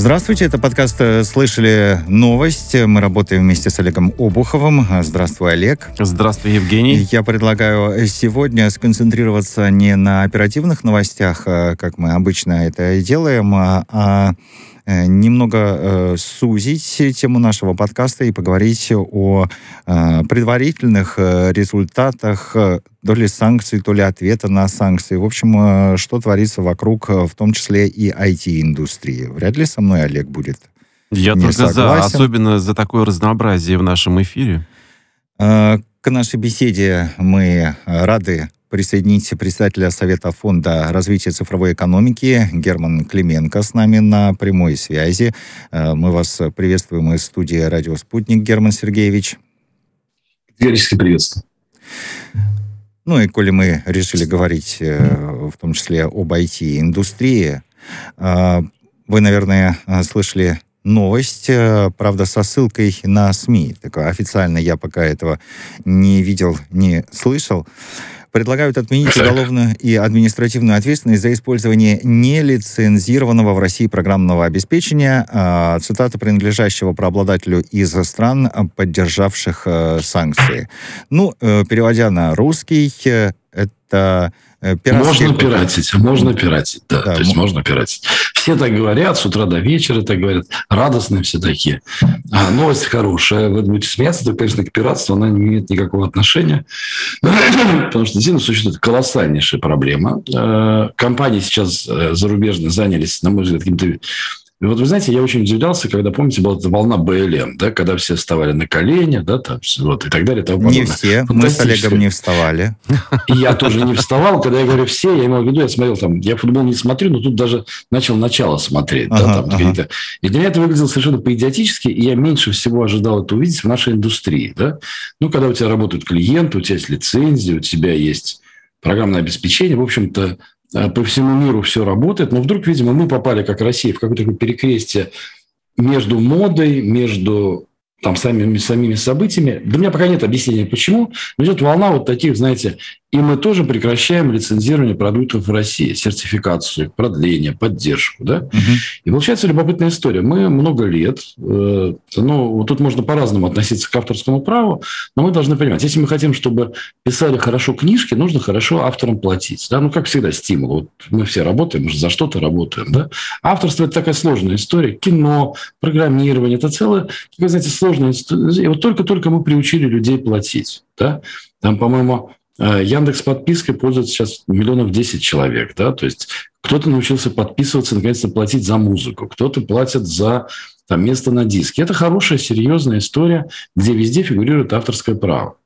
Здравствуйте, это подкаст э, «Слышали новость». Мы работаем вместе с Олегом Обуховым. Здравствуй, Олег. Здравствуй, Евгений. Я предлагаю сегодня сконцентрироваться не на оперативных новостях, э, как мы обычно это делаем, а, а немного э, сузить тему нашего подкаста и поговорить о э, предварительных э, результатах э, то ли санкций, то ли ответа на санкции. В общем, э, что творится вокруг, в том числе и IT-индустрии. Вряд ли со мной Олег будет Я не только согласен. за, особенно за такое разнообразие в нашем эфире. К нашей беседе мы рады присоединить председателя Совета фонда развития цифровой экономики Герман Клименко с нами на прямой связи. Э, мы вас приветствуем из студии «Радио Спутник», Герман Сергеевич. Категорически приветствую. Ну и коли мы решили говорить э, в том числе об IT-индустрии, э, вы, наверное, слышали новость, правда, со ссылкой на СМИ. Так официально я пока этого не видел, не слышал предлагают отменить уголовную и административную ответственность за использование нелицензированного в России программного обеспечения, э, цитата принадлежащего правообладателю из стран, поддержавших э, санкции. Ну, э, переводя на русский, э, это Э, пиратские... Можно пиратить, можно пиратить, да, да то есть можно пиратить. Все так говорят, с утра до вечера так говорят, радостные все такие. А новость хорошая, вы будете смеяться, то, конечно, к пиратству она не имеет никакого отношения, потому что действительно существует колоссальнейшая проблема. Э, компании сейчас э, зарубежные занялись, на мой взгляд, каким-то и вот вы знаете, я очень удивлялся, когда, помните, была эта волна БЛМ, да, когда все вставали на колени, да, там, вот, и так далее. И тому не все, мы с Олегом не вставали. И я тоже не вставал. Когда я говорю все, я имел в виду, я смотрел там, я футбол не смотрю, но тут даже начал начало смотреть. Ага, да, там, ага. И для меня это выглядело совершенно по-идиотически, и я меньше всего ожидал это увидеть в нашей индустрии. Да? Ну, когда у тебя работают клиенты, у тебя есть лицензия, у тебя есть программное обеспечение, в общем-то, по всему миру все работает, но вдруг, видимо, мы попали, как Россия, в какое-то перекрестие между модой, между там самими, самими событиями. Для меня пока нет объяснения, почему, но идет волна вот таких, знаете, и мы тоже прекращаем лицензирование продуктов в России, сертификацию, продление, поддержку. Да? Угу. И получается любопытная история. Мы много лет, э, ну, тут можно по-разному относиться к авторскому праву, но мы должны понимать, если мы хотим, чтобы писали хорошо книжки, нужно хорошо авторам платить. Да? Ну, как всегда, стимул. Вот мы все работаем, мы же за что-то работаем. Да? Авторство – это такая сложная история. Кино, программирование – это целая, такая, знаете, сложная история. И вот только-только мы приучили людей платить. Да? Там, по-моему, Яндекс подпиской пользуется сейчас миллионов 10 человек, да, то есть кто-то научился подписываться, наконец-то платить за музыку, кто-то платит за там, место на диске. Это хорошая, серьезная история, где везде фигурирует авторское право.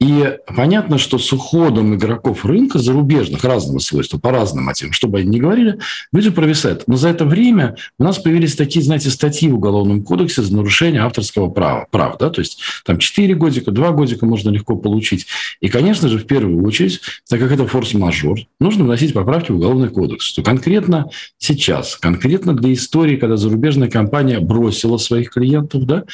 И понятно, что с уходом игроков рынка зарубежных разного свойства, по разным мотивам, чтобы они не говорили, люди провисают. Но за это время у нас появились такие, знаете, статьи в Уголовном кодексе за нарушение авторского права. Прав, да? То есть там 4 годика, 2 годика можно легко получить. И, конечно же, в первую очередь, так как это форс-мажор, нужно вносить поправки в Уголовный кодекс. Что конкретно сейчас, конкретно для истории, когда зарубежная компания бросила своих клиентов, да,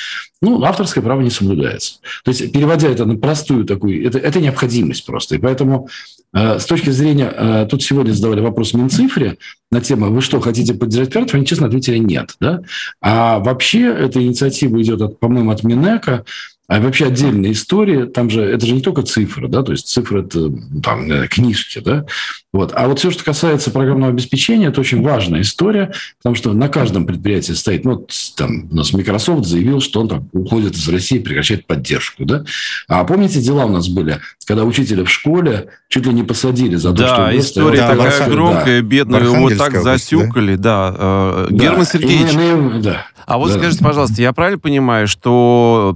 ну, авторское право не соблюдается. То есть, переводя это на простую такую, это, это необходимость просто. И поэтому э, с точки зрения, э, тут сегодня задавали вопрос Минцифре на тему, вы что, хотите поддержать пиратов? Они честно ответили нет. Да? А вообще эта инициатива идет, от, по-моему, от Минека, а вообще отдельная история, там же, это же не только цифры, да, то есть цифры – это там, книжки, да, вот. А вот все, что касается программного обеспечения, это очень важная история, потому что на каждом предприятии стоит, ну, там у нас Microsoft заявил, что он там уходит из России, прекращает поддержку, да. А помните, дела у нас были, когда учителя в школе чуть ли не посадили за то, да, что... история да, такая Бархан... громкая, да. бедная, его так засюкали, да. да. Э, да. Герман Сергеевич, и, и, да. а вот да. скажите, пожалуйста, я правильно понимаю, что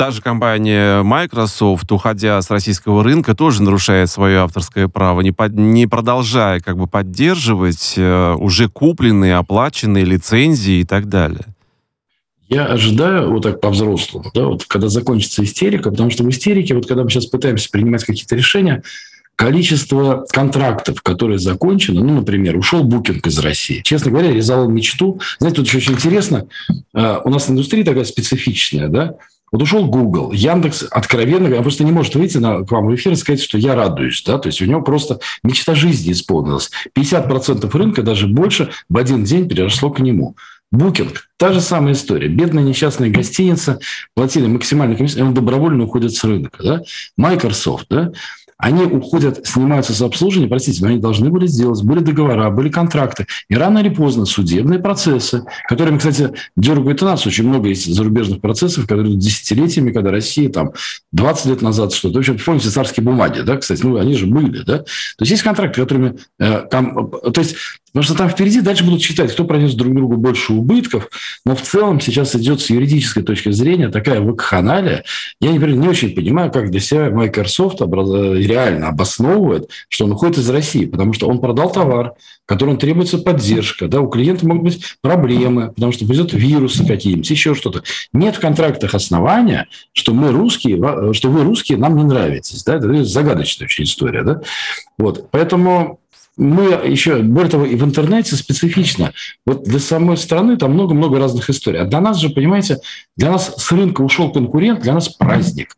Та же компания Microsoft, уходя с российского рынка, тоже нарушает свое авторское право, не, под, не продолжая как бы поддерживать э, уже купленные, оплаченные лицензии и так далее. Я ожидаю, вот так по-взрослому, да, вот когда закончится истерика, потому что в истерике, вот когда мы сейчас пытаемся принимать какие-то решения, количество контрактов, которые закончены, ну, например, ушел Букинг из России. Честно говоря, резал мечту. Знаете, тут еще очень интересно, э, у нас индустрия такая специфичная, да, Вот ушел Google, Яндекс откровенно, он просто не может выйти на, к вам в эфир и сказать, что я радуюсь. Да? То есть у него просто мечта жизни исполнилась. 50% рынка, даже больше, в один день переросло к нему. Букинг – та же самая история. Бедная несчастная гостиница, платили максимальную комиссию, он добровольно уходит с рынка. Да? Microsoft, да? Они уходят, снимаются с обслуживания, простите, но они должны были сделать, были договора, были контракты. И рано или поздно судебные процессы, которыми, кстати, дергают и нас. Очень много есть зарубежных процессов, которые десятилетиями, когда Россия там 20 лет назад что-то. В общем, помните царские бумаги, да, кстати, ну, они же были, да. То есть есть контракты, которыми... Э, там, то есть Потому что там впереди дальше будут считать, кто пронес друг другу больше убытков. Но в целом сейчас идет с юридической точки зрения такая вакханалия. Я, например, не очень понимаю, как для себя Microsoft реально обосновывает, что он уходит из России, потому что он продал товар, которому требуется поддержка. Да, у клиента могут быть проблемы, потому что придет вирусы какие-нибудь, еще что-то. Нет в контрактах основания, что мы русские, что вы русские нам не нравитесь. Да? Это загадочная очень история. Да? Вот. Поэтому мы еще, более того, и в интернете специфично. Вот для самой страны там много-много разных историй. А для нас же, понимаете, для нас с рынка ушел конкурент, для нас праздник.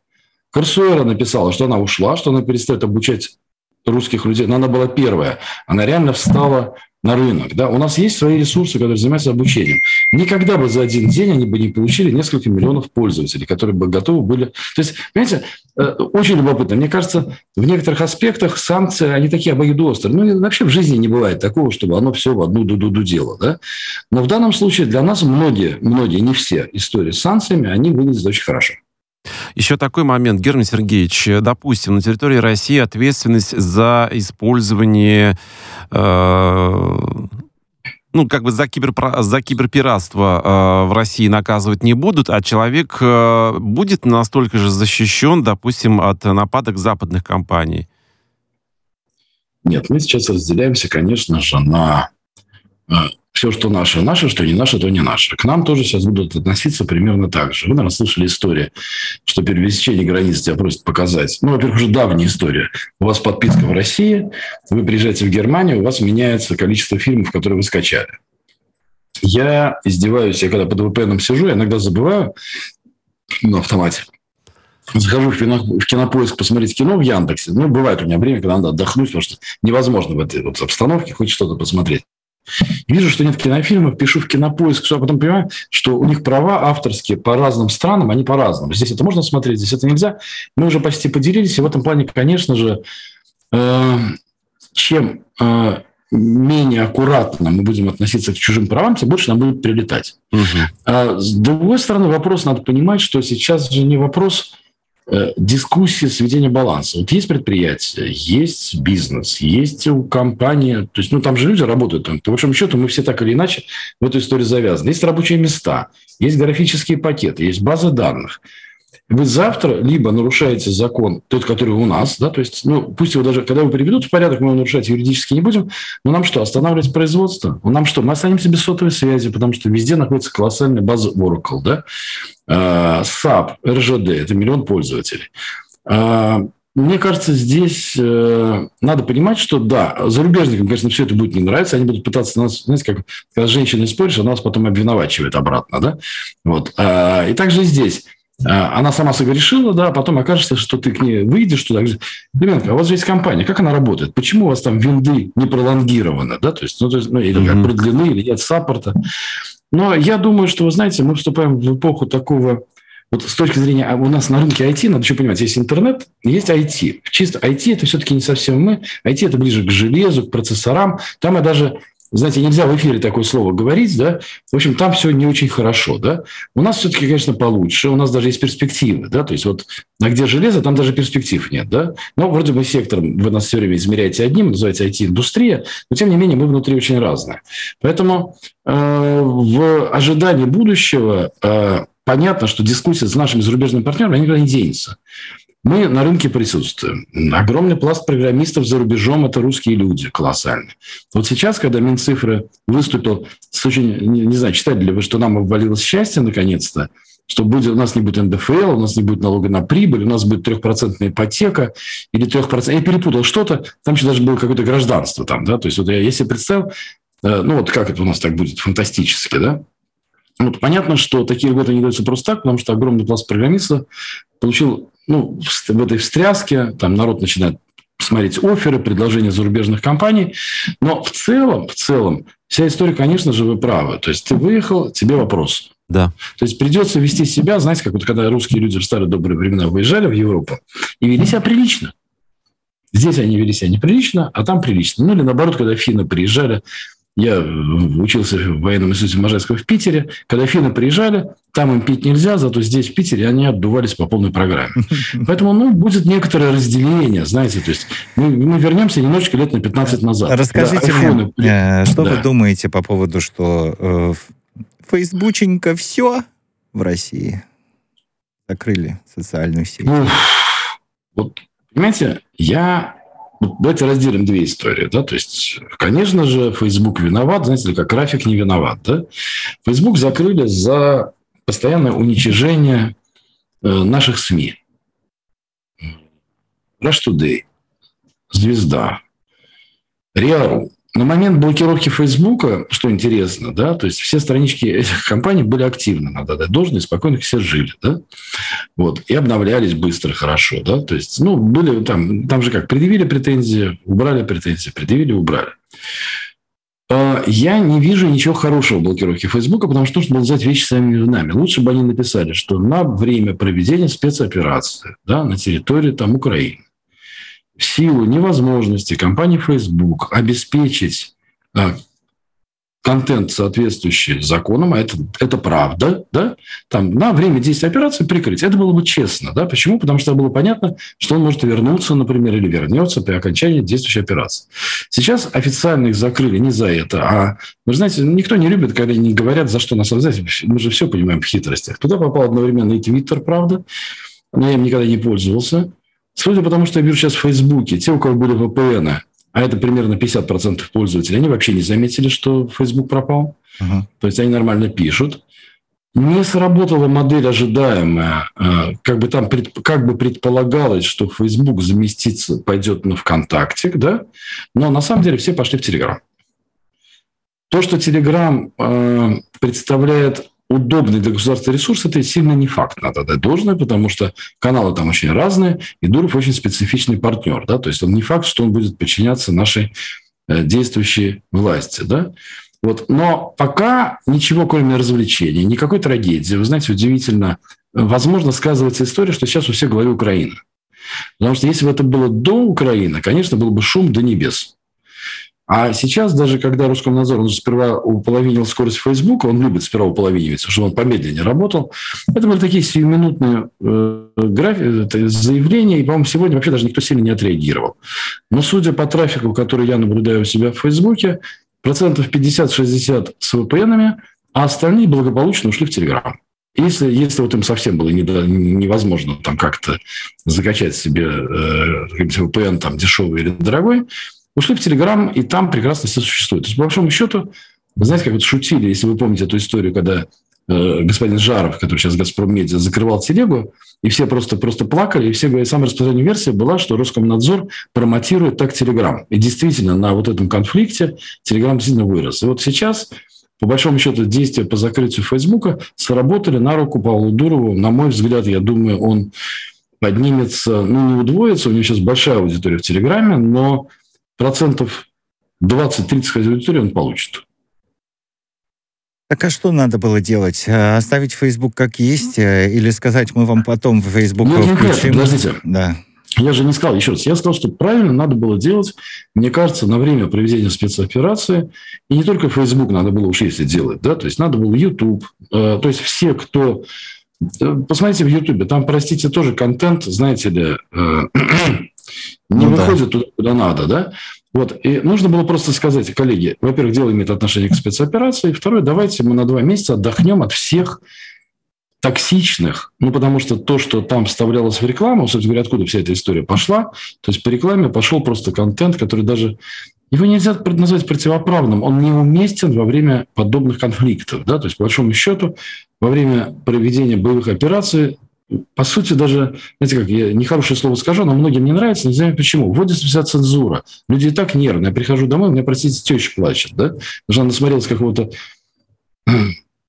Корсуэра написала, что она ушла, что она перестает обучать русских людей. Но она была первая. Она реально встала на рынок. Да? У нас есть свои ресурсы, которые занимаются обучением. Никогда бы за один день они бы не получили несколько миллионов пользователей, которые бы готовы были... То есть, понимаете, э, очень любопытно. Мне кажется, в некоторых аспектах санкции, они такие обоюдоострые. Ну, вообще в жизни не бывает такого, чтобы оно все в одну дуду дело. Да? Но в данном случае для нас многие, многие, не все истории с санкциями, они выглядят очень хорошо. Еще такой момент, Герман Сергеевич, допустим, на территории России ответственность за использование э, ну, как бы за, киберпро... за киберпиратство э, в России наказывать не будут, а человек э, будет настолько же защищен, допустим, от нападок западных компаний? Нет, мы сейчас разделяемся, конечно же, на э, все, что наше, наше, что не наше, то не наше. К нам тоже сейчас будут относиться примерно так же. Вы, наверное, слышали историю, что пересечение границ тебя просят показать. Ну, во-первых, уже давняя история. У вас подписка в России, вы приезжаете в Германию, у вас меняется количество фильмов, которые вы скачали. Я издеваюсь, я когда под VPN сижу, я иногда забываю на автомате. Захожу в, кино, в кинопоиск посмотреть кино в Яндексе. Ну, бывает у меня время, когда надо отдохнуть, потому что невозможно в этой вот обстановке хоть что-то посмотреть. Вижу, что нет кинофильмов, пишу в кинопоиск, а потом понимаю, что у них права авторские по разным странам, они по-разному. Здесь это можно смотреть, здесь это нельзя. Мы уже почти поделились, и в этом плане, конечно же, э, чем э, менее аккуратно мы будем относиться к чужим правам, тем больше нам будет прилетать. Угу. А с другой стороны, вопрос надо понимать, что сейчас же не вопрос Э, дискуссии сведения баланса. Вот есть предприятие, есть бизнес, есть у компании, то есть, ну, там же люди работают, там, по большому счету мы все так или иначе в эту историю завязаны. Есть рабочие места, есть графические пакеты, есть базы данных. Вы завтра либо нарушаете закон, тот, который у нас, да, то есть, ну, пусть его даже, когда вы приведут в порядок, мы его нарушать юридически не будем, но нам что, останавливать производство? Нам что, мы останемся без сотовой связи, потому что везде находится колоссальная база Oracle, да? SAP, э, RGD, это миллион пользователей. Э, мне кажется, здесь э, надо понимать, что да, зарубежникам, конечно, все это будет не нравиться, они будут пытаться нас, знаете, как когда женщина споришь, она нас потом обвиновачивает обратно, да? Вот. И также здесь она сама согрешила, да, а потом окажется, что ты к ней выйдешь туда, говоришь, ребенка, а у вас же есть компания, как она работает? Почему у вас там винды не пролонгированы, да, то есть, ну, то есть, ну или как продлены, или нет саппорта. Но я думаю, что, вы знаете, мы вступаем в эпоху такого вот с точки зрения, а у нас на рынке IT, надо еще понимать, есть интернет, есть IT. Чисто IT – это все-таки не совсем мы. IT – это ближе к железу, к процессорам. Там я даже знаете, нельзя в эфире такое слово говорить, да, в общем, там все не очень хорошо, да. У нас все-таки, конечно, получше, у нас даже есть перспективы, да, то есть вот а где железо, там даже перспектив нет, да. Но вроде бы сектор вы нас все время измеряете одним, называется IT-индустрия, но тем не менее мы внутри очень разные. Поэтому э, в ожидании будущего э, понятно, что дискуссия с нашими зарубежными партнерами никуда не денется. Мы на рынке присутствуем. Огромный пласт программистов за рубежом – это русские люди колоссальные. Вот сейчас, когда Минцифры выступил с очень, не, не знаю, читали ли вы, что нам обвалилось счастье наконец-то, что будет, у нас не будет НДФЛ, у нас не будет налога на прибыль, у нас будет трехпроцентная ипотека или трехпроцентная... Я перепутал что-то, там еще даже было какое-то гражданство там, да, то есть вот я, если представил, э, ну вот как это у нас так будет фантастически, да, Вот понятно, что такие льготы не даются просто так, потому что огромный пласт программистов получил ну, в этой встряске, там народ начинает смотреть оферы, предложения зарубежных компаний. Но в целом, в целом, вся история, конечно же, вы правы. То есть ты выехал, тебе вопрос. Да. То есть придется вести себя, знаете, как вот когда русские люди в старые добрые времена выезжали в Европу и вели себя прилично. Здесь они вели себя неприлично, а там прилично. Ну или наоборот, когда финны приезжали я учился в военном институте Можайского в Питере. Когда финны приезжали, там им пить нельзя, зато здесь, в Питере, они отдувались по полной программе. Поэтому, ну, будет некоторое разделение, знаете, то есть мы, мы вернемся немножечко лет на 15 назад. Расскажите мне, э, что да. вы думаете по поводу, что э, фейсбученько все в России закрыли социальную сеть? Ну, вот, понимаете, я Давайте разделим две истории. Да? То есть, конечно же, Facebook виноват, знаете, как график не виноват. Да? Facebook закрыли за постоянное уничижение э, наших СМИ. Rush Today, Звезда, Риару, на момент блокировки Фейсбука, что интересно, да, то есть все странички этих компаний были активны, надо дать должное, спокойно все жили, да, вот, и обновлялись быстро, хорошо, да, то есть, ну, были там, там же как, предъявили претензии, убрали претензии, предъявили, убрали. А, я не вижу ничего хорошего в блокировке Фейсбука, потому что нужно было взять вещи своими винами. Лучше бы они написали, что на время проведения спецоперации да, на территории там, Украины в силу невозможности компании Facebook обеспечить а, контент, соответствующий законам, а это, это правда, да, там на время действия операции прикрыть. Это было бы честно, да, почему? Потому что было понятно, что он может вернуться, например, или вернется при окончании действующей операции. Сейчас официально их закрыли не за это, а, вы знаете, никто не любит, когда не говорят, за что нас обязательно. Мы же все понимаем в хитростях. Туда попал одновременно и Твиттер, правда, но я им никогда не пользовался. Судя по тому, что я вижу сейчас в Фейсбуке, те, у кого были VPN, а это примерно 50% пользователей, они вообще не заметили, что Facebook пропал. Uh-huh. То есть они нормально пишут. Не сработала модель ожидаемая. А, как бы там как бы предполагалось, что Facebook заместится, пойдет на ВКонтакте, да? но на самом деле все пошли в Телеграм. То, что Телеграм э, представляет удобный для государства ресурс, это сильно не факт, надо дать должное, потому что каналы там очень разные, и Дуров очень специфичный партнер, да, то есть он не факт, что он будет подчиняться нашей э, действующей власти, да. Вот. Но пока ничего, кроме развлечений, никакой трагедии. Вы знаете, удивительно, возможно, сказывается история, что сейчас у всех голове Украина. Потому что если бы это было до Украины, конечно, был бы шум до небес. А сейчас, даже когда Роскомнадзор, он же сперва уполовинил скорость Фейсбука, он любит сперва уполовинивать, чтобы он помедленнее работал. Это были такие сиюминутные э, графи, заявления, и, по-моему, сегодня вообще даже никто сильно не отреагировал. Но судя по трафику, который я наблюдаю у себя в Фейсбуке, процентов 50-60 с VPN, а остальные благополучно ушли в Телеграм. Если, если вот им совсем было не, невозможно там как-то закачать себе э, VPN там дешевый или дорогой, ушли в Телеграм, и там прекрасно все существует. То есть, по большому счету, знаете, как вот шутили, если вы помните эту историю, когда э, господин Жаров, который сейчас «Газпром Медиа», закрывал телегу, и все просто, просто плакали, и все говорят, самая распространенная версия была, что Роскомнадзор промотирует так Телеграм. И действительно, на вот этом конфликте Телеграм сильно вырос. И вот сейчас, по большому счету, действия по закрытию Фейсбука сработали на руку Павлу Дурову. На мой взгляд, я думаю, он поднимется, ну, не удвоится, у него сейчас большая аудитория в Телеграме, но процентов 20-30 аудитории он получит. Так а что надо было делать? Э, оставить Facebook как есть э, или сказать, мы вам потом в Facebook нет, включим? Нет, нет, подождите. Да. Я же не сказал, еще раз, я сказал, что правильно надо было делать, мне кажется, на время проведения спецоперации, и не только Facebook надо было уж если делать, да, то есть надо было YouTube, э, то есть все, кто... Э, посмотрите в YouTube, там, простите, тоже контент, знаете ли, э, не ну, выходит да. туда, куда надо, да? Вот, и нужно было просто сказать, коллеги, во-первых, дело имеет отношение к спецоперации, второе, давайте мы на два месяца отдохнем от всех токсичных, ну, потому что то, что там вставлялось в рекламу, собственно говоря, откуда вся эта история пошла, то есть по рекламе пошел просто контент, который даже его нельзя назвать противоправным, он неуместен во время подобных конфликтов. Да? То есть, по большому счету, во время проведения боевых операций по сути, даже, знаете как, я нехорошее слово скажу, но многим не нравится, не знаю почему. Вводится вся цензура. Люди и так нервные. Я прихожу домой, у меня, простите, теща плачет, да? Потому что она насмотрелась какого-то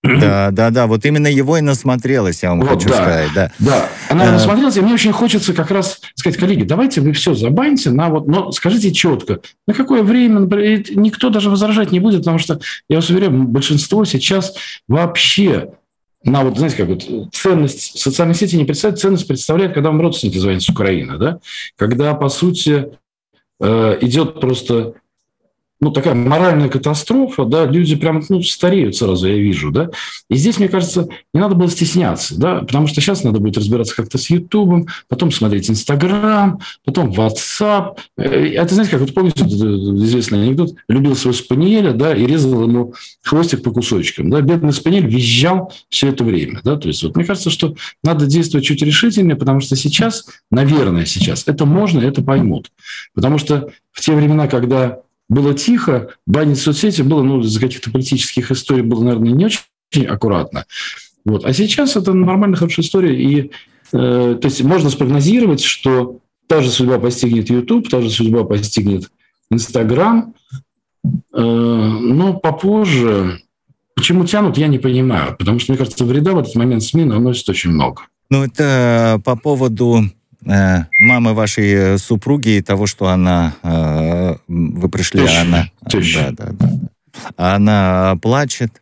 Да, да, да. Вот именно его и насмотрелась, я вам вот, хочу да, сказать. Да, да. Она а... насмотрелась, и мне очень хочется как раз сказать, коллеги, давайте вы все забаньте на вот, но скажите четко, на какое время, никто даже возражать не будет, потому что, я вас уверяю, большинство сейчас вообще на вот, знаете, как вот ценность социальной сети не представляет, ценность представляет, когда вам родственники звонят с Украины, да? Когда, по сути, э, идет просто ну, такая моральная катастрофа, да, люди прям, ну, стареют сразу, я вижу, да. И здесь, мне кажется, не надо было стесняться, да, потому что сейчас надо будет разбираться как-то с Ютубом, потом смотреть Инстаграм, потом WhatsApp. Э, это, знаете, как, вот помните известный анекдот, любил своего спаниеля, да, и резал ему хвостик по кусочкам, да, бедный спаниель визжал все это время, да, то есть вот мне кажется, что надо действовать чуть решительнее, потому что сейчас, наверное, сейчас это можно, это поймут, потому что в те времена, когда было тихо, банить соцсети было, ну, из-за каких-то политических историй было, наверное, не очень аккуратно. Вот. А сейчас это нормальная, хорошая история. И, э, то есть можно спрогнозировать, что та же судьба постигнет YouTube, та же судьба постигнет Instagram, э, но попозже. Почему тянут, я не понимаю. Потому что, мне кажется, вреда в этот момент СМИ наносит очень много. Ну, это по поводу Э, мамы вашей э, супруги и того, что она... Э, вы пришли, Теща. она... Теща. Да, да, да. Она плачет.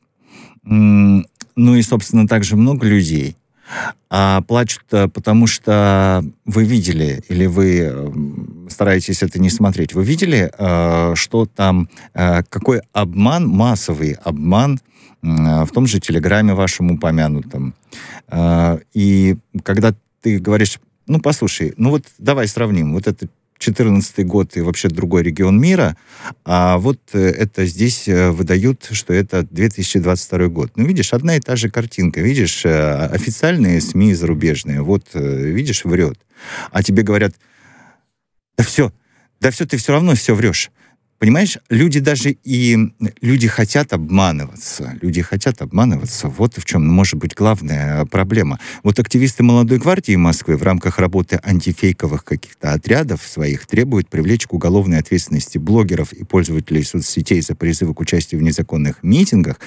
Ну и, собственно, также много людей. А плачут, потому что вы видели, или вы стараетесь это не смотреть, вы видели, что там, какой обман, массовый обман в том же Телеграме вашем упомянутом. И когда ты говоришь ну, послушай, ну вот давай сравним. Вот это 14 год и вообще другой регион мира, а вот э, это здесь э, выдают, что это 2022 год. Ну, видишь, одна и та же картинка. Видишь, э, официальные СМИ зарубежные, вот, видишь, врет. А тебе говорят, да все, да все, ты все равно все врешь. Понимаешь, люди даже и... Люди хотят обманываться. Люди хотят обманываться. Вот в чем может быть главная проблема. Вот активисты молодой гвардии Москвы в рамках работы антифейковых каких-то отрядов своих требуют привлечь к уголовной ответственности блогеров и пользователей соцсетей за призывы к участию в незаконных митингах.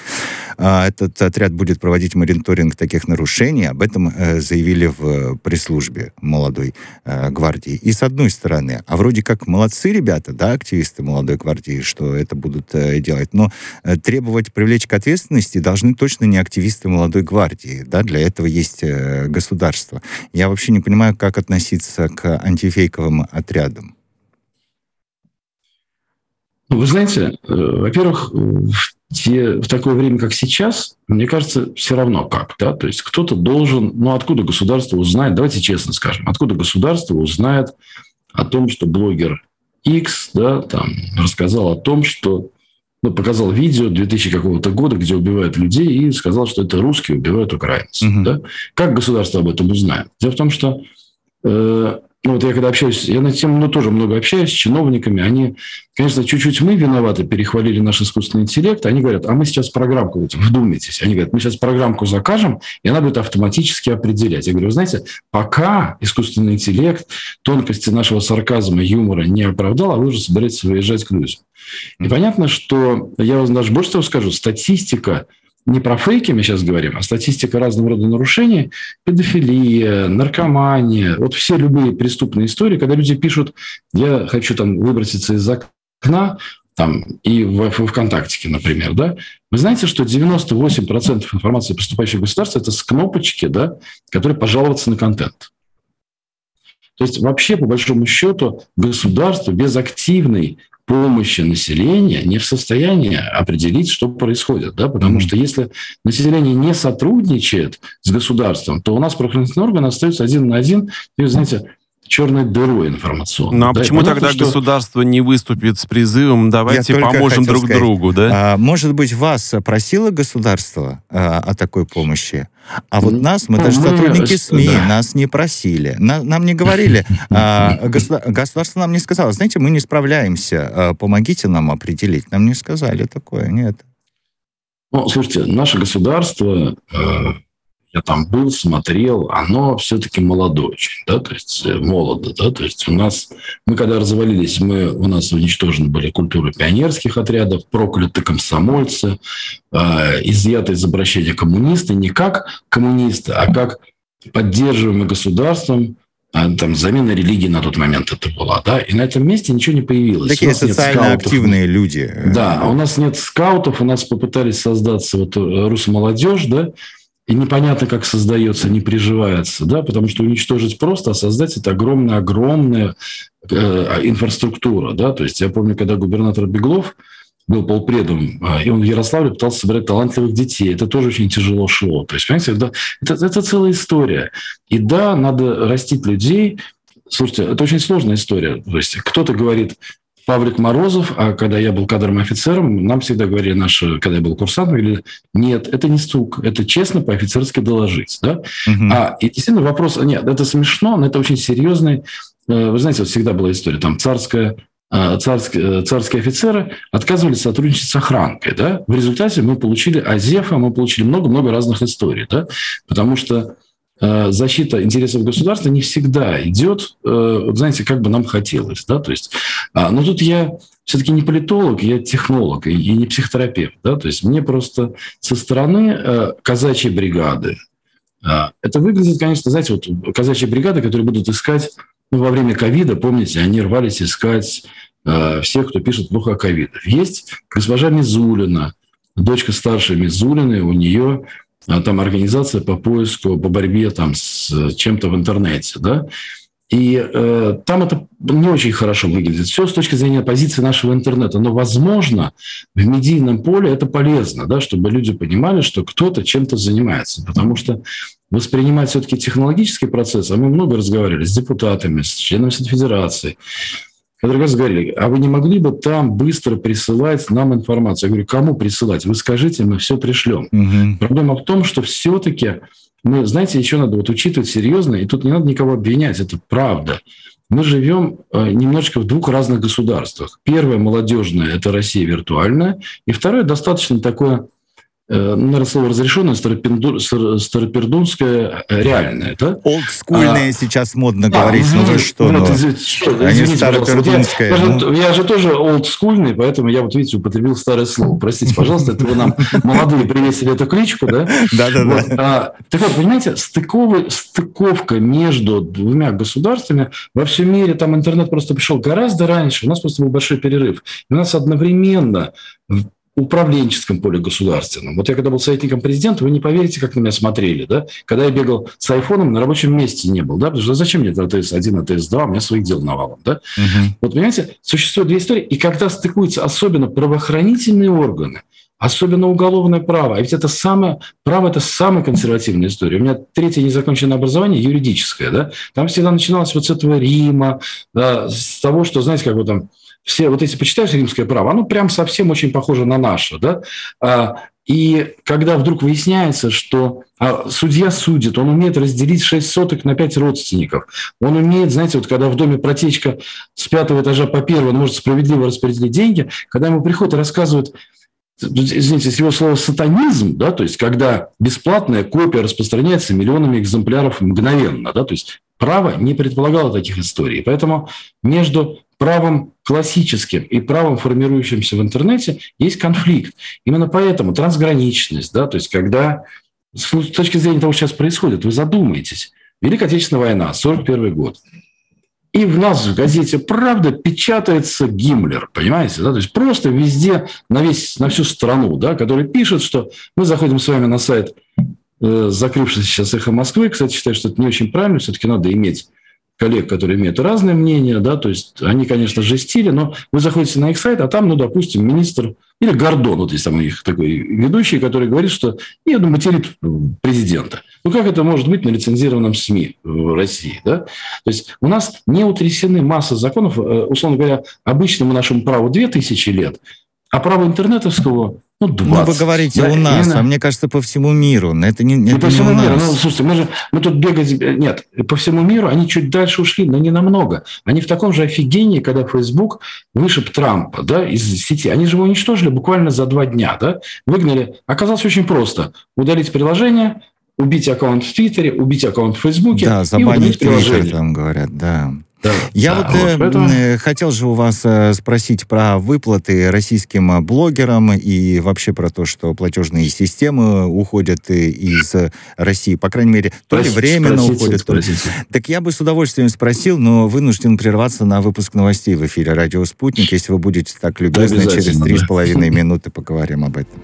А, этот отряд будет проводить мониторинг таких нарушений. Об этом э, заявили в пресс-службе молодой э, гвардии. И с одной стороны, а вроде как молодцы ребята, да, активисты молодой гвардии, что это будут э, делать. Но э, требовать привлечь к ответственности должны точно не активисты молодой гвардии. Да? Для этого есть э, государство. Я вообще не понимаю, как относиться к антифейковым отрядам. Ну, вы знаете, во-первых, в, те, в такое время, как сейчас, мне кажется, все равно как. Да? То есть кто-то должен... Ну, откуда государство узнает? Давайте честно скажем. Откуда государство узнает о том, что блогер X, да, там, рассказал о том, что ну, показал видео 2000 какого-то года, где убивают людей, и сказал, что это русские убивают украинцев. Угу. Да? Как государство об этом узнает? Дело в том, что э, вот я когда общаюсь, я на тему ну, тоже много общаюсь с чиновниками, они, конечно, чуть-чуть мы виноваты, перехвалили наш искусственный интеллект, они говорят, а мы сейчас программку, вот, вдумайтесь, они говорят, мы сейчас программку закажем, и она будет автоматически определять. Я говорю, вы знаете, пока искусственный интеллект тонкости нашего сарказма, юмора не оправдал, а вы уже собираетесь выезжать к людям. И понятно, что, я вам даже больше того скажу, статистика не про фейки мы сейчас говорим, а статистика разного рода нарушений, педофилия, наркомания, вот все любые преступные истории, когда люди пишут, я хочу там выброситься из окна, там, и в, в ВКонтакте, например, да, вы знаете, что 98% информации, поступающей в государство, это с кнопочки, да, которые пожаловаться на контент. То есть вообще, по большому счету, государство без активной помощи населения не в состоянии определить, что происходит. Да? Потому mm-hmm. что если население не сотрудничает с государством, то у нас правоохранительный орган остается один на один. И, знаете, черной дырой информационной. Ну а да, почему тогда что... государство не выступит с призывом «давайте поможем друг сказать, другу»? Да? А, может быть, вас просило государство а, о такой помощи? А вот нас, мы даже сотрудники СМИ, да. нас не просили. На, нам не говорили, а, государство нам не сказало, знаете, мы не справляемся, а, помогите нам определить. Нам не сказали такое, нет. Ну, слушайте, наше государство, э, я там был, смотрел, оно все-таки молодое да, то есть э, молодо, да, то есть у нас, мы когда развалились, мы, у нас уничтожены были культуры пионерских отрядов, прокляты комсомольцы, э, изъяты из обращения коммунисты, не как коммунисты, а как поддерживаемые государством, а, там замена религии на тот момент это была, да, и на этом месте ничего не появилось. Такие социально активные люди. Да, у нас нет скаутов, у нас попытались создаться вот э, русмолодежь, да, и непонятно, как создается, не приживается, да, потому что уничтожить просто, а создать это огромная-огромная э, инфраструктура, да, то есть я помню, когда губернатор Беглов был полпредом, а, и он в Ярославле пытался собирать талантливых детей. Это тоже очень тяжело шло. То есть, понимаете, это, это, это целая история. И да, надо растить людей. Слушайте, это очень сложная история. То есть кто-то говорит, Павлик Морозов, а когда я был кадровым офицером, нам всегда говорили наши, когда я был курсантом, говорили, нет, это не стук, это честно по-офицерски доложить. Да? Угу. А, и действительно вопрос, нет, это смешно, но это очень серьезный, э, вы знаете, вот всегда была история, там царская э, царские, э, царские офицеры отказывались сотрудничать с охранкой. Да? В результате мы получили Азефа, мы получили много-много разных историй. Да? Потому что защита интересов государства не всегда идет, э, знаете, как бы нам хотелось. Да? То есть, а, но тут я все-таки не политолог, я технолог и не психотерапевт. Да? То есть мне просто со стороны э, казачьей бригады, это выглядит, конечно, знаете, вот казачьи бригады, которые будут искать ну, во время ковида, помните, они рвались искать всех, кто пишет плохо о ковиде. Есть госпожа Мизулина, дочка старшей Мизулиной, у нее там организация по поиску, по борьбе там с чем-то в интернете, да, и э, там это не очень хорошо выглядит. Все с точки зрения позиции нашего интернета. Но, возможно, в медийном поле это полезно, да, чтобы люди понимали, что кто-то чем-то занимается. Потому что воспринимать все-таки технологический процесс, а мы много разговаривали с депутатами, с членами Федерации, раз говорили, а вы не могли бы там быстро присылать нам информацию? Я говорю, кому присылать? Вы скажите, мы все пришлем. Угу. Проблема в том, что все-таки мы, знаете, еще надо вот учитывать серьезно, и тут не надо никого обвинять, это правда. Мы живем э, немножечко в двух разных государствах. Первое молодежное – это Россия виртуальная, и второе достаточно такое Э, наверное, слово разрешенное, старопердунское э, реальное, да? Олдскульное а, сейчас модно да, говорить, ну вы что, ну, а не старопердунское. Я, ну. я, же тоже олдскульный, поэтому я вот, видите, употребил старое слово. Простите, пожалуйста, это вы нам молодые привесили эту кличку, да? Да-да-да. А, так вот, понимаете, стыковка между двумя государствами во всем мире, там интернет просто пришел гораздо раньше, у нас просто был большой перерыв. И у нас одновременно управленческом поле государственном. Вот я когда был советником президента, вы не поверите, как на меня смотрели, да? Когда я бегал с айфоном, на рабочем месте не был, да? Потому что зачем мне АТС-1, АТС-2, у меня своих дел навалом, да? Угу. Вот, понимаете, существуют две истории, и когда стыкуются особенно правоохранительные органы, особенно уголовное право. А ведь это самое, право – это самая консервативная история. У меня третье незаконченное образование юридическое, да? Там всегда начиналось вот с этого Рима, да, с того, что, знаете, как бы там все, вот если почитаешь римское право, оно прям совсем очень похоже на наше, да, а, и когда вдруг выясняется, что а, судья судит, он умеет разделить 6 соток на 5 родственников. Он умеет, знаете, вот когда в доме протечка с пятого этажа по первому, он может справедливо распределить деньги, когда ему приходят и рассказывают, извините, с его слова сатанизм, да, то есть когда бесплатная копия распространяется миллионами экземпляров мгновенно, да, то есть право не предполагало таких историй. Поэтому между правом классическим и правом, формирующимся в интернете, есть конфликт. Именно поэтому трансграничность, да, то есть когда с точки зрения того, что сейчас происходит, вы задумаетесь. Великая Отечественная война, 41 год. И в нас в газете «Правда» печатается Гиммлер, понимаете? Да? То есть просто везде, на, весь, на всю страну, да, который пишет, что мы заходим с вами на сайт э, закрывшийся сейчас «Эхо Москвы». Кстати, считаю, что это не очень правильно. Все-таки надо иметь коллег, которые имеют разные мнения, да, то есть они, конечно, жестили, но вы заходите на их сайт, а там, ну, допустим, министр или Гордон, вот есть там у них такой ведущий, который говорит, что нет, ну, материт президента. Ну, как это может быть на лицензированном СМИ в России, да? То есть у нас не утрясены масса законов, э, условно говоря, обычному нашему праву 2000 лет, а право интернетовского ну, 20. Ну, вы говорите да, у нас, именно... а мне кажется, по всему миру. Это не, не это по всему миру. Ну, слушайте, мы же мы тут бегать... Нет, по всему миру они чуть дальше ушли, но не намного. Они в таком же офигении, когда Facebook вышиб Трампа да, из сети. Они же его уничтожили буквально за два дня. Да? Выгнали. Оказалось очень просто. Удалить приложение, убить аккаунт в Твиттере, убить аккаунт в Фейсбуке. Да, забанить Твиттер, там говорят, да. Да. Я вот, вот э, поэтому... Э, хотел же у вас э, спросить про выплаты российским блогерам и вообще про то, что платежные системы уходят из России, по крайней мере, то ли временно спросите, уходят, спросите. то ли... Так я бы с удовольствием спросил, но вынужден прерваться на выпуск новостей в эфире «Радио Спутник». Если вы будете так любезны, через три с половиной минуты поговорим об этом.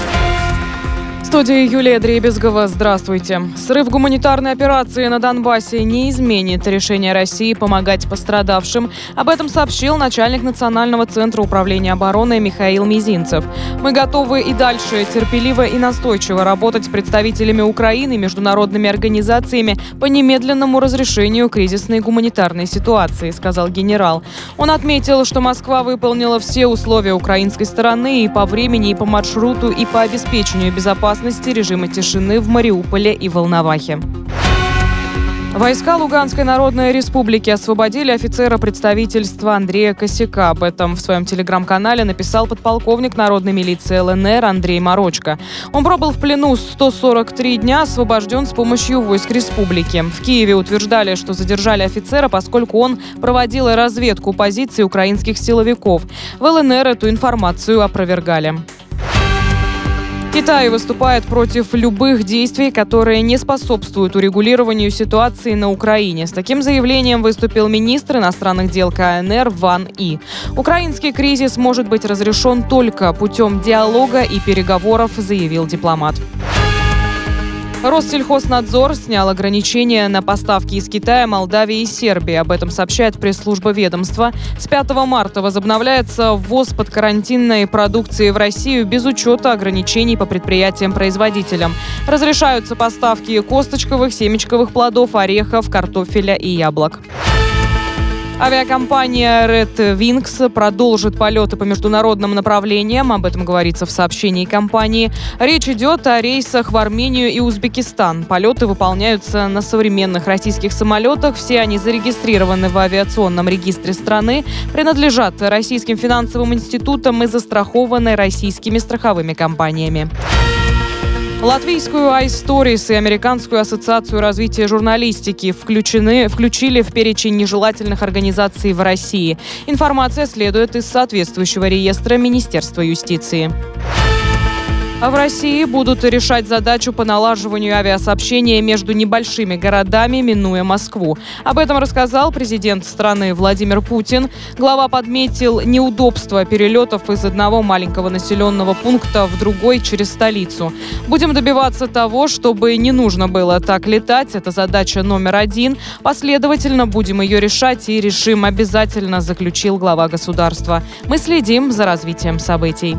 студии Юлия Дребезгова. Здравствуйте. Срыв гуманитарной операции на Донбассе не изменит решение России помогать пострадавшим. Об этом сообщил начальник Национального центра управления обороны Михаил Мизинцев. Мы готовы и дальше терпеливо и настойчиво работать с представителями Украины и международными организациями по немедленному разрешению кризисной гуманитарной ситуации, сказал генерал. Он отметил, что Москва выполнила все условия украинской стороны и по времени, и по маршруту, и по обеспечению безопасности безопасности режима тишины в Мариуполе и Волновахе. Войска Луганской Народной Республики освободили офицера представительства Андрея Косяка. Об этом в своем телеграм-канале написал подполковник народной милиции ЛНР Андрей Морочко. Он пробыл в плену 143 дня, освобожден с помощью войск республики. В Киеве утверждали, что задержали офицера, поскольку он проводил разведку позиций украинских силовиков. В ЛНР эту информацию опровергали. Китай выступает против любых действий, которые не способствуют урегулированию ситуации на Украине. С таким заявлением выступил министр иностранных дел КНР Ван И. Украинский кризис может быть разрешен только путем диалога и переговоров, заявил дипломат. Россельхознадзор снял ограничения на поставки из Китая, Молдавии и Сербии. Об этом сообщает пресс-служба ведомства. С 5 марта возобновляется ввоз подкарантинной продукции в Россию без учета ограничений по предприятиям-производителям. Разрешаются поставки косточковых, семечковых плодов, орехов, картофеля и яблок. Авиакомпания Red Wings продолжит полеты по международным направлениям. Об этом говорится в сообщении компании. Речь идет о рейсах в Армению и Узбекистан. Полеты выполняются на современных российских самолетах. Все они зарегистрированы в авиационном регистре страны, принадлежат российским финансовым институтам и застрахованы российскими страховыми компаниями. Латвийскую iStories и Американскую ассоциацию развития журналистики включены, включили в перечень нежелательных организаций в России. Информация следует из соответствующего реестра Министерства юстиции. А в России будут решать задачу по налаживанию авиасообщения между небольшими городами, минуя Москву. Об этом рассказал президент страны Владимир Путин. Глава подметил неудобства перелетов из одного маленького населенного пункта в другой через столицу. Будем добиваться того, чтобы не нужно было так летать. Это задача номер один. Последовательно будем ее решать и решим обязательно, заключил глава государства. Мы следим за развитием событий.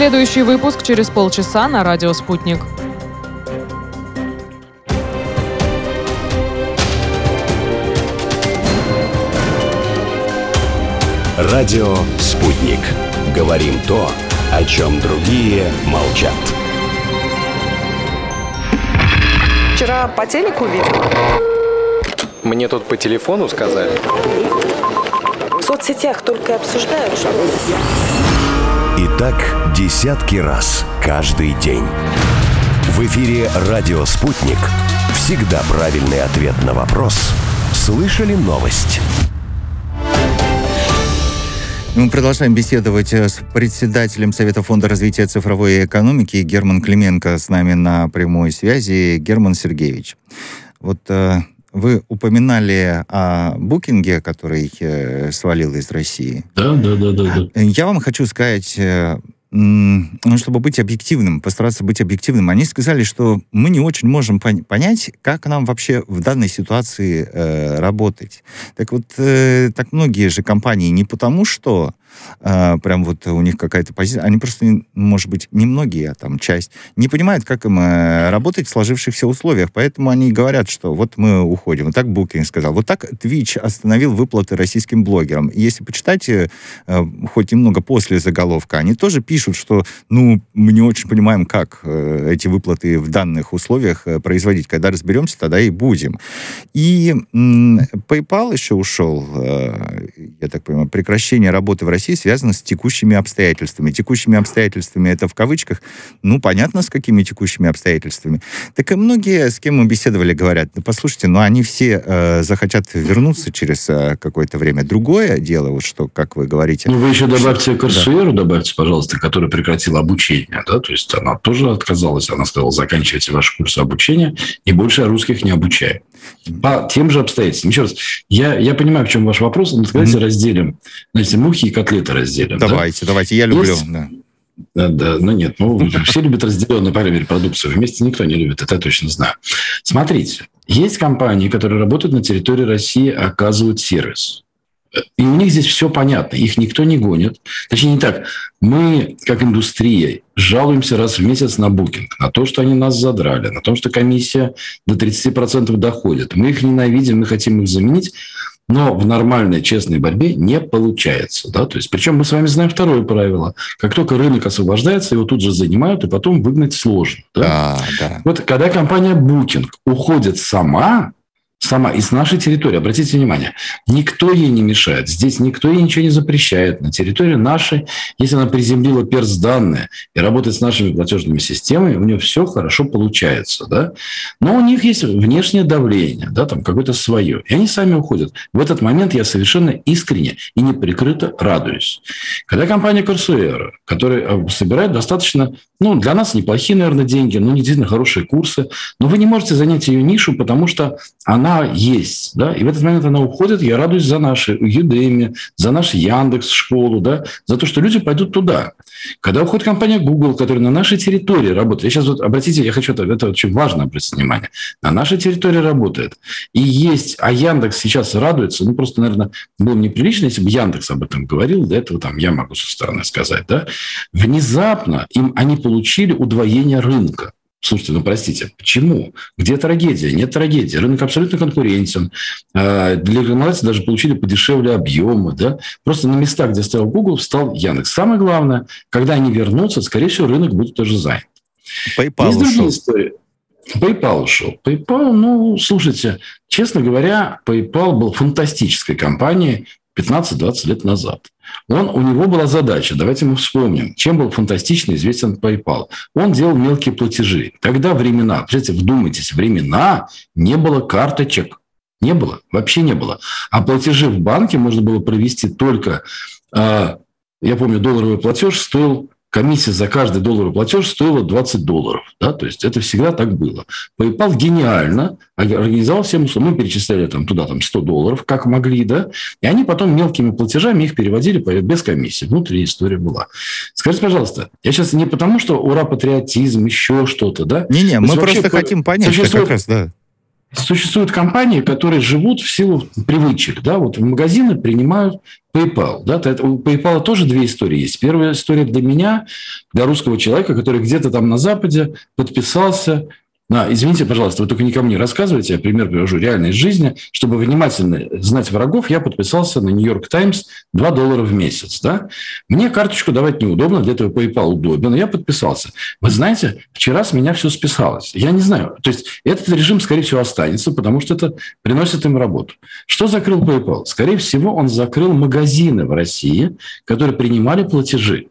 Следующий выпуск через полчаса на радио «Спутник». Радио «Спутник». Говорим то, о чем другие молчат. Вчера по телеку видела. Мне тут по телефону сказали. В соцсетях только обсуждают, что... И так десятки раз каждый день. В эфире «Радио Спутник». Всегда правильный ответ на вопрос. Слышали новость? Мы продолжаем беседовать э, с председателем Совета фонда развития цифровой экономики Герман Клименко с нами на прямой связи. Герман Сергеевич, вот э, вы упоминали о букинге, который э, свалил из России. Да, да, да, да, да. Я вам хочу сказать, э, ну, чтобы быть объективным, постараться быть объективным, они сказали, что мы не очень можем пон- понять, как нам вообще в данной ситуации э, работать. Так вот, э, так многие же компании не потому, что э, прям вот у них какая-то позиция, они просто, может быть, не многие, а там часть, не понимают, как им э, работать в сложившихся условиях, поэтому они говорят, что вот мы уходим. Вот так Booking сказал. Вот так Twitch остановил выплаты российским блогерам. Если почитайте, э, хоть немного после заголовка, они тоже пишут, что, ну, мы не очень понимаем, как э, эти выплаты в данных условиях э, производить. Когда разберемся, тогда и будем. И PayPal еще ушел, э, я так понимаю, прекращение работы в России связано с текущими обстоятельствами. Текущими обстоятельствами это в кавычках, ну, понятно, с какими текущими обстоятельствами. Так и многие, с кем мы беседовали, говорят, да послушайте, ну, они все э, захотят вернуться через э, какое-то время. Другое дело, вот что, как вы говорите... Ну, вы еще добавьте Корсуэру, да. добавьте, пожалуйста, которая прекратила обучение, да, то есть она тоже отказалась, она сказала, заканчивайте ваши курсы обучения, и больше русских не обучаем. По тем же обстоятельствам. Еще раз, я, я понимаю, в чем ваш вопрос, но давайте mm-hmm. разделим, знаете, мухи и котлеты разделим. Давайте, да? давайте, я люблю. Есть... Да. Да, да, ну нет, ну все любят разделенную, по крайней продукцию. Вместе никто не любит, это я точно знаю. Смотрите, есть компании, которые работают на территории России, оказывают сервис. И у них здесь все понятно, их никто не гонит. Точнее, не так. Мы, как индустрия, жалуемся раз в месяц на букинг, на то, что они нас задрали, на то, что комиссия до 30% доходит. Мы их ненавидим, мы хотим их заменить, но в нормальной, честной борьбе не получается. Да? То есть, причем мы с вами знаем второе правило. Как только рынок освобождается, его тут же занимают, и потом выгнать сложно. Да? А, да. Вот когда компания Booking уходит сама, сама из нашей территории, обратите внимание, никто ей не мешает. Здесь никто ей ничего не запрещает. На территории нашей, если она приземлила перс данные и работает с нашими платежными системами, у нее все хорошо получается. Да? Но у них есть внешнее давление, да, там какое-то свое. И они сами уходят. В этот момент я совершенно искренне и неприкрыто радуюсь. Когда компания Корсуэра, которая э, собирает достаточно, ну, для нас неплохие, наверное, деньги, но не действительно хорошие курсы, но вы не можете занять ее нишу, потому что она есть, да, и в этот момент она уходит, я радуюсь за наши Udemy, за наш Яндекс школу, да, за то, что люди пойдут туда. Когда уходит компания Google, которая на нашей территории работает, я сейчас вот, обратите, я хочу, это, это очень важно обратить внимание, на нашей территории работает, и есть, а Яндекс сейчас радуется, ну, просто, наверное, было бы неприлично, если бы Яндекс об этом говорил, до этого там я могу со стороны сказать, да, внезапно им они получили удвоение рынка. Слушайте, ну простите, почему? Где трагедия? Нет трагедии. Рынок абсолютно конкурентен. А, для рекламодателей даже получили подешевле объемы. Да? Просто на местах, где стоял Google, встал Яндекс. Самое главное, когда они вернутся, скорее всего, рынок будет тоже занят. PayPal Есть другие истории. PayPal ушел. PayPal, ну, слушайте, честно говоря, PayPal был фантастической компанией 15-20 лет назад. Он, у него была задача, давайте мы вспомним, чем был фантастично известен PayPal. Он делал мелкие платежи. Тогда времена, представляете, вдумайтесь, времена не было карточек. Не было, вообще не было. А платежи в банке можно было провести только, э, я помню, долларовый платеж стоил комиссия за каждый долларовый платеж стоила 20 долларов. Да? То есть это всегда так было. PayPal гениально организовал всем услугам. Мы перечисляли там, туда там, 100 долларов, как могли, да, и они потом мелкими платежами их переводили без комиссии. Внутри история была. Скажите, пожалуйста, я сейчас не потому, что ура, патриотизм, еще что-то, да? Не-не, мы просто хотим понять, как раз, да. Существуют компании, которые живут в силу привычек. Да? Вот магазины принимают PayPal. Да? У PayPal тоже две истории есть. Первая история для меня, для русского человека, который где-то там на Западе подписался а, извините, пожалуйста, вы только не рассказывайте, я пример привожу реальной жизни. Чтобы внимательно знать врагов, я подписался на Нью-Йорк Таймс 2 доллара в месяц. Да? Мне карточку давать неудобно, для этого PayPal удобен, я подписался. Вы знаете, вчера с меня все списалось. Я не знаю. То есть этот режим, скорее всего, останется, потому что это приносит им работу. Что закрыл PayPal? Скорее всего, он закрыл магазины в России, которые принимали платежи.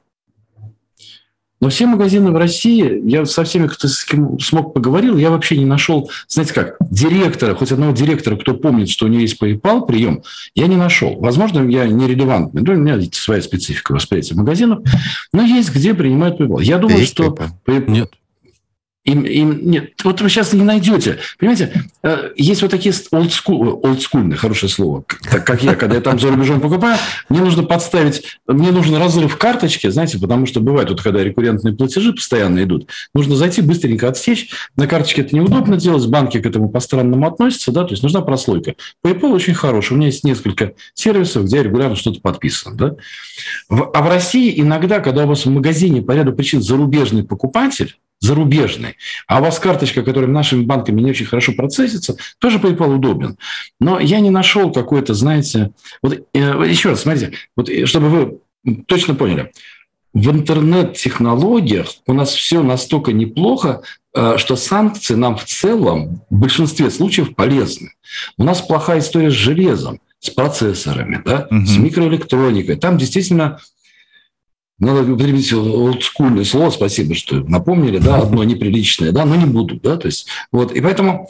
Но все магазины в России, я со всеми, кто с кем смог поговорил, я вообще не нашел, знаете как, директора, хоть одного директора, кто помнит, что у него есть PayPal прием, я не нашел. Возможно, я нерелевантный, ну, у меня своя специфика восприятия магазинов, но есть где принимают PayPal. Я думаю, есть что... PayPal? Нет. Им, им нет, вот вы сейчас не найдете. Понимаете, э, есть вот такие олдскул, олдскульные, хорошее слово, как, как я, когда я там за рубежом покупаю, мне нужно подставить, мне нужен разрыв карточки, знаете, потому что бывает, вот когда рекуррентные платежи постоянно идут, нужно зайти, быстренько отсечь. На карточке это неудобно делать, банки к этому по-странному относятся, да, то есть нужна прослойка. PayPal очень хороший, у меня есть несколько сервисов, где регулярно что-то подписано, да. А в России иногда, когда у вас в магазине по ряду причин зарубежный покупатель, зарубежный, а у вас карточка, которая нашими банками не очень хорошо процессится, тоже PayPal удобен. Но я не нашел какой-то, знаете, вот э, еще раз, смотрите, вот э, чтобы вы точно поняли, в интернет-технологиях у нас все настолько неплохо, э, что санкции нам в целом в большинстве случаев полезны. У нас плохая история с железом, с процессорами, да, угу. с микроэлектроникой. Там действительно надо употребить олдскульное слово, спасибо, что напомнили, да, одно неприличное, да, но не буду, да, то есть, вот, и поэтому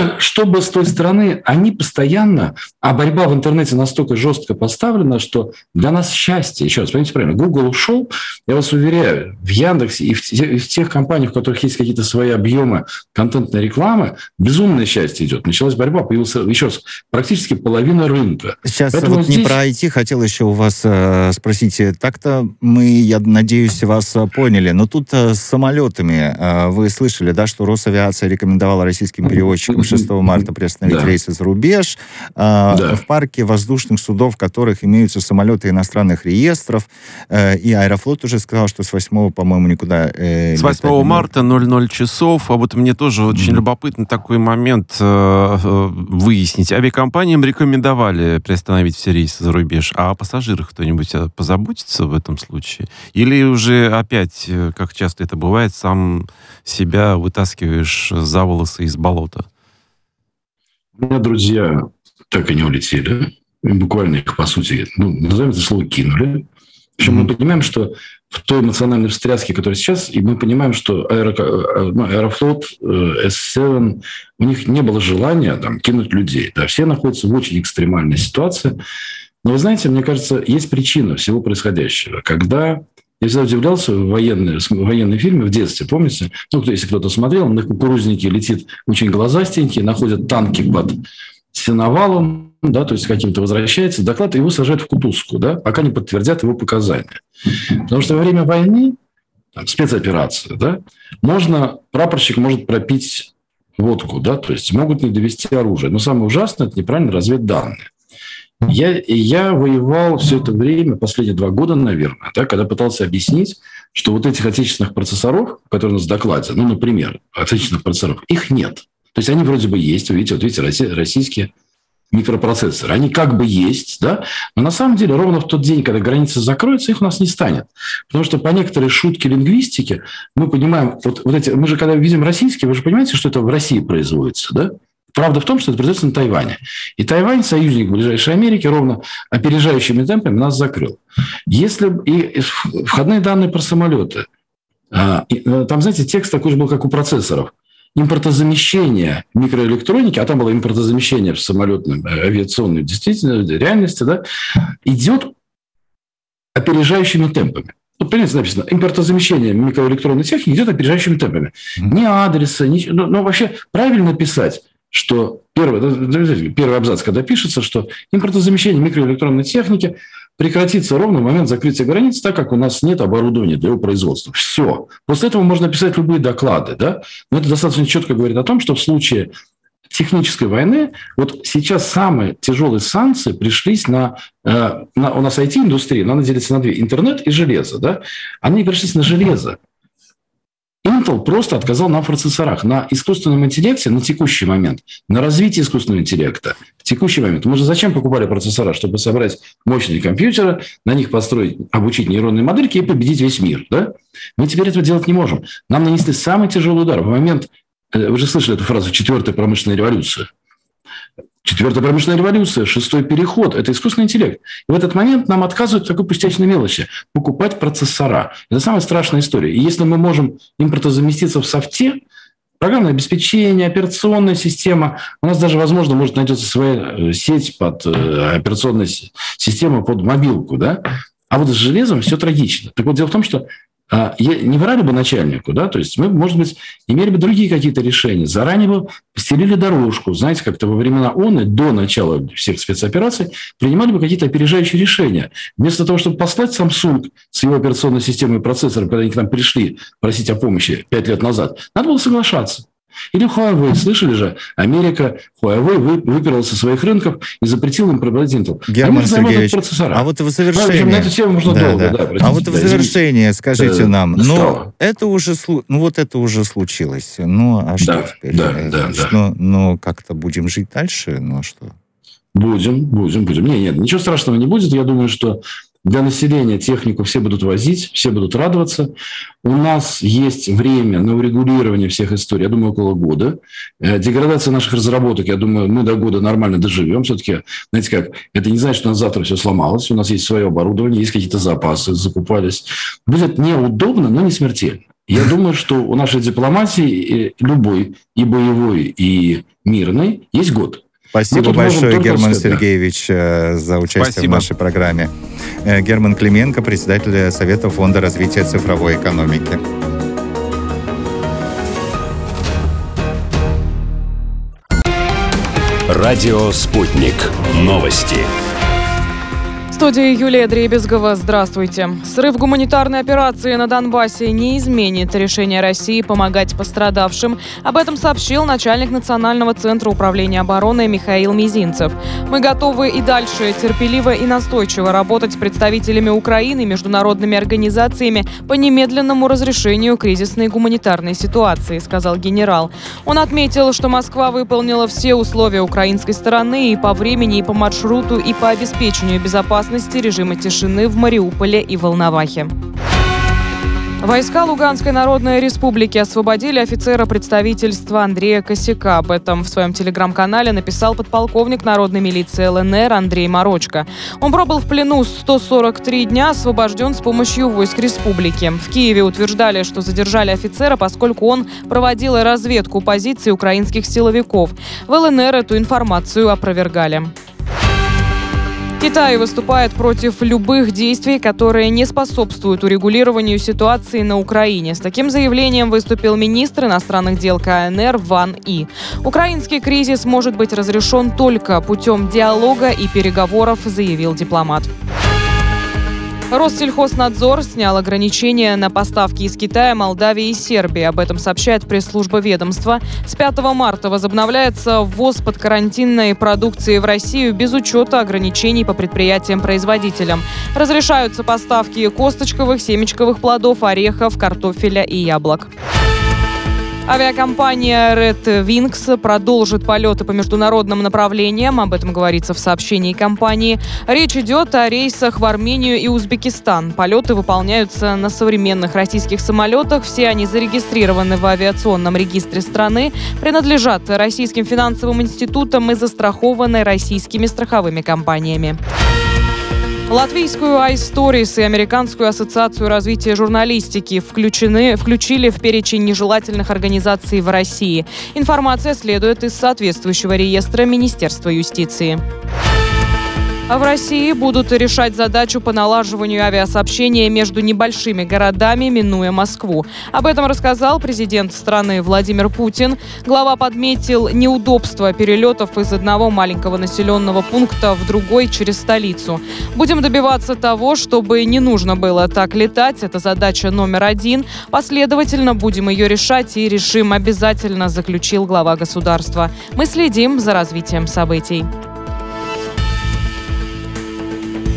чтобы с той стороны, они постоянно, а борьба в интернете настолько жестко поставлена, что для нас счастье, еще раз, поймите правильно, Google ушел, я вас уверяю, в Яндексе и в, и в тех компаниях, у которых есть какие-то свои объемы контентной рекламы, безумное счастье идет. Началась борьба, появился, еще раз, практически половина рынка. Сейчас Поэтому вот здесь... не про IT хотел еще у вас э, спросить. Так-то мы, я надеюсь, вас э, поняли, но тут э, с самолетами э, вы слышали, да, что Росавиация рекомендовала российским перевозчикам 6 марта приостановить да. рейсы за рубеж. А, да. В парке воздушных судов, в которых имеются самолеты иностранных реестров. Э, и Аэрофлот уже сказал, что с 8, по-моему, никуда... Э, с 8 марта 00 часов. А вот мне тоже очень mm-hmm. любопытно такой момент э, выяснить. Авиакомпаниям рекомендовали приостановить все рейсы за рубеж. А о пассажирах кто-нибудь позаботится в этом случае? Или уже опять, как часто это бывает, сам себя вытаскиваешь за волосы из болота? Меня друзья так и не улетели. Буквально их, по сути, ну, назовем это слово, кинули. Причем mm-hmm. мы понимаем, что в той эмоциональной встряске, которая сейчас, и мы понимаем, что аэро, э, ну, Аэрофлот, S7, э, у них не было желания там, кинуть людей. Да, все находятся в очень экстремальной ситуации. Но вы знаете, мне кажется, есть причина всего происходящего. Когда я всегда удивлялся военные, военные фильмы в детстве, помните? Ну, если кто-то смотрел, на кукурузнике летит очень глазастенький, находят танки под сеновалом, да, то есть каким-то возвращается доклад, его сажают в кутузку, да, пока не подтвердят его показания. Потому что во время войны, там, спецоперации, да, можно, прапорщик может пропить водку, да, то есть могут не довести оружие. Но самое ужасное – это неправильно разведданные. Я, я воевал все это время, последние два года, наверное, да, когда пытался объяснить, что вот этих отечественных процессоров, которые у нас в докладе, ну, например, отечественных процессоров, их нет. То есть они вроде бы есть, вы видите, вот видите, российские микропроцессоры. Они как бы есть, да, но на самом деле ровно в тот день, когда границы закроются, их у нас не станет. Потому что по некоторой шутке лингвистики мы понимаем, вот, вот эти, мы же когда видим российские, вы же понимаете, что это в России производится, да? Правда в том, что это производится на Тайване. И Тайвань, союзник ближайшей Америки, ровно опережающими темпами нас закрыл. Если и входные данные про самолеты, а, э, там, знаете, текст такой же был, как у процессоров. Импортозамещение микроэлектроники, а там было импортозамещение в самолетной э, авиационной действительно реальности, да, идет опережающими темпами. Вот, понимаете, написано, импортозамещение микроэлектронной техники идет опережающими темпами. Ни адреса, ни, но, но вообще правильно писать что первый, первый абзац, когда пишется, что импортозамещение микроэлектронной техники прекратится ровно в момент закрытия границ, так как у нас нет оборудования для его производства. Все. После этого можно писать любые доклады. Да? Но это достаточно четко говорит о том, что в случае технической войны, вот сейчас самые тяжелые санкции пришлись на, э, на у нас IT-индустрия, она делится на две, интернет и железо, да, они пришлись на железо. Intel просто отказал нам в процессорах, на искусственном интеллекте на текущий момент, на развитии искусственного интеллекта в текущий момент. Мы же зачем покупали процессора? Чтобы собрать мощные компьютеры, на них построить, обучить нейронные модельки и победить весь мир. Да? Мы теперь этого делать не можем. Нам нанесли самый тяжелый удар. В момент, э, вы же слышали эту фразу «четвертая промышленная революция». Четвертая промышленная революция, шестой переход – это искусственный интеллект. И в этот момент нам отказывают в такой пустячной мелочи – покупать процессора. Это самая страшная история. И если мы можем импортозаместиться в софте, программное обеспечение, операционная система. У нас даже, возможно, может найдется своя э, сеть под э, операционную систему под мобилку, да? А вот с железом все трагично. Так вот, дело в том, что не врали бы начальнику, да, то есть мы, может быть, имели бы другие какие-то решения, заранее бы постелили дорожку, знаете, как-то во времена ООН, до начала всех спецопераций, принимали бы какие-то опережающие решения. Вместо того, чтобы послать Samsung с его операционной системой и процессором, когда они к нам пришли просить о помощи пять лет назад, надо было соглашаться. Или Huawei, слышали же, Америка, Huawei выперла со своих рынков и запретила им продавать Intel. Герман Сергеевич, а вот в завершение... на эту тему можно да, долго, да. Да, а вот в завершение да, скажите нам, ну, это уже, ну, вот это уже случилось. Ну, а что да, теперь? Да, да, да. Ну, как-то будем жить дальше? Ну, а что? Будем, будем, будем. Нет, нет, ничего страшного не будет. Я думаю, что для населения технику все будут возить, все будут радоваться. У нас есть время на урегулирование всех историй, я думаю, около года. Э, деградация наших разработок, я думаю, мы до года нормально доживем. Все-таки, знаете как, это не значит, что у нас завтра все сломалось. У нас есть свое оборудование, есть какие-то запасы, закупались. Будет неудобно, но не смертельно. Я думаю, что у нашей дипломатии э, любой, и боевой, и мирной, есть год. Спасибо большое, Герман сказать, Сергеевич, да. за участие Спасибо. в нашей программе. Э, Герман Клименко, председатель Совета фонда развития цифровой экономики. Радио «Спутник». Новости студии Юлия Дребезгова. Здравствуйте. Срыв гуманитарной операции на Донбассе не изменит решение России помогать пострадавшим. Об этом сообщил начальник Национального центра управления обороны Михаил Мизинцев. Мы готовы и дальше терпеливо и настойчиво работать с представителями Украины и международными организациями по немедленному разрешению кризисной гуманитарной ситуации, сказал генерал. Он отметил, что Москва выполнила все условия украинской стороны и по времени, и по маршруту, и по обеспечению безопасности безопасности режима тишины в Мариуполе и Волновахе. Войска Луганской Народной Республики освободили офицера представительства Андрея Косяка. Об этом в своем телеграм-канале написал подполковник народной милиции ЛНР Андрей Морочко. Он пробыл в плену 143 дня, освобожден с помощью войск республики. В Киеве утверждали, что задержали офицера, поскольку он проводил разведку позиций украинских силовиков. В ЛНР эту информацию опровергали. Китай выступает против любых действий, которые не способствуют урегулированию ситуации на Украине. С таким заявлением выступил министр иностранных дел КНР Ван И. Украинский кризис может быть разрешен только путем диалога и переговоров, заявил дипломат. Россельхознадзор снял ограничения на поставки из Китая, Молдавии и Сербии. Об этом сообщает пресс-служба ведомства. С 5 марта возобновляется ввоз подкарантинной продукции в Россию без учета ограничений по предприятиям-производителям. Разрешаются поставки косточковых, семечковых плодов, орехов, картофеля и яблок. Авиакомпания Red Wings продолжит полеты по международным направлениям. Об этом говорится в сообщении компании. Речь идет о рейсах в Армению и Узбекистан. Полеты выполняются на современных российских самолетах. Все они зарегистрированы в авиационном регистре страны, принадлежат российским финансовым институтам и застрахованы российскими страховыми компаниями. Латвийскую iStories и Американскую ассоциацию развития журналистики включены, включили в перечень нежелательных организаций в России. Информация следует из соответствующего реестра Министерства юстиции. А в России будут решать задачу по налаживанию авиасообщения между небольшими городами, минуя Москву. Об этом рассказал президент страны Владимир Путин. Глава подметил неудобства перелетов из одного маленького населенного пункта в другой через столицу. Будем добиваться того, чтобы не нужно было так летать. Это задача номер один. Последовательно будем ее решать и решим обязательно, заключил глава государства. Мы следим за развитием событий.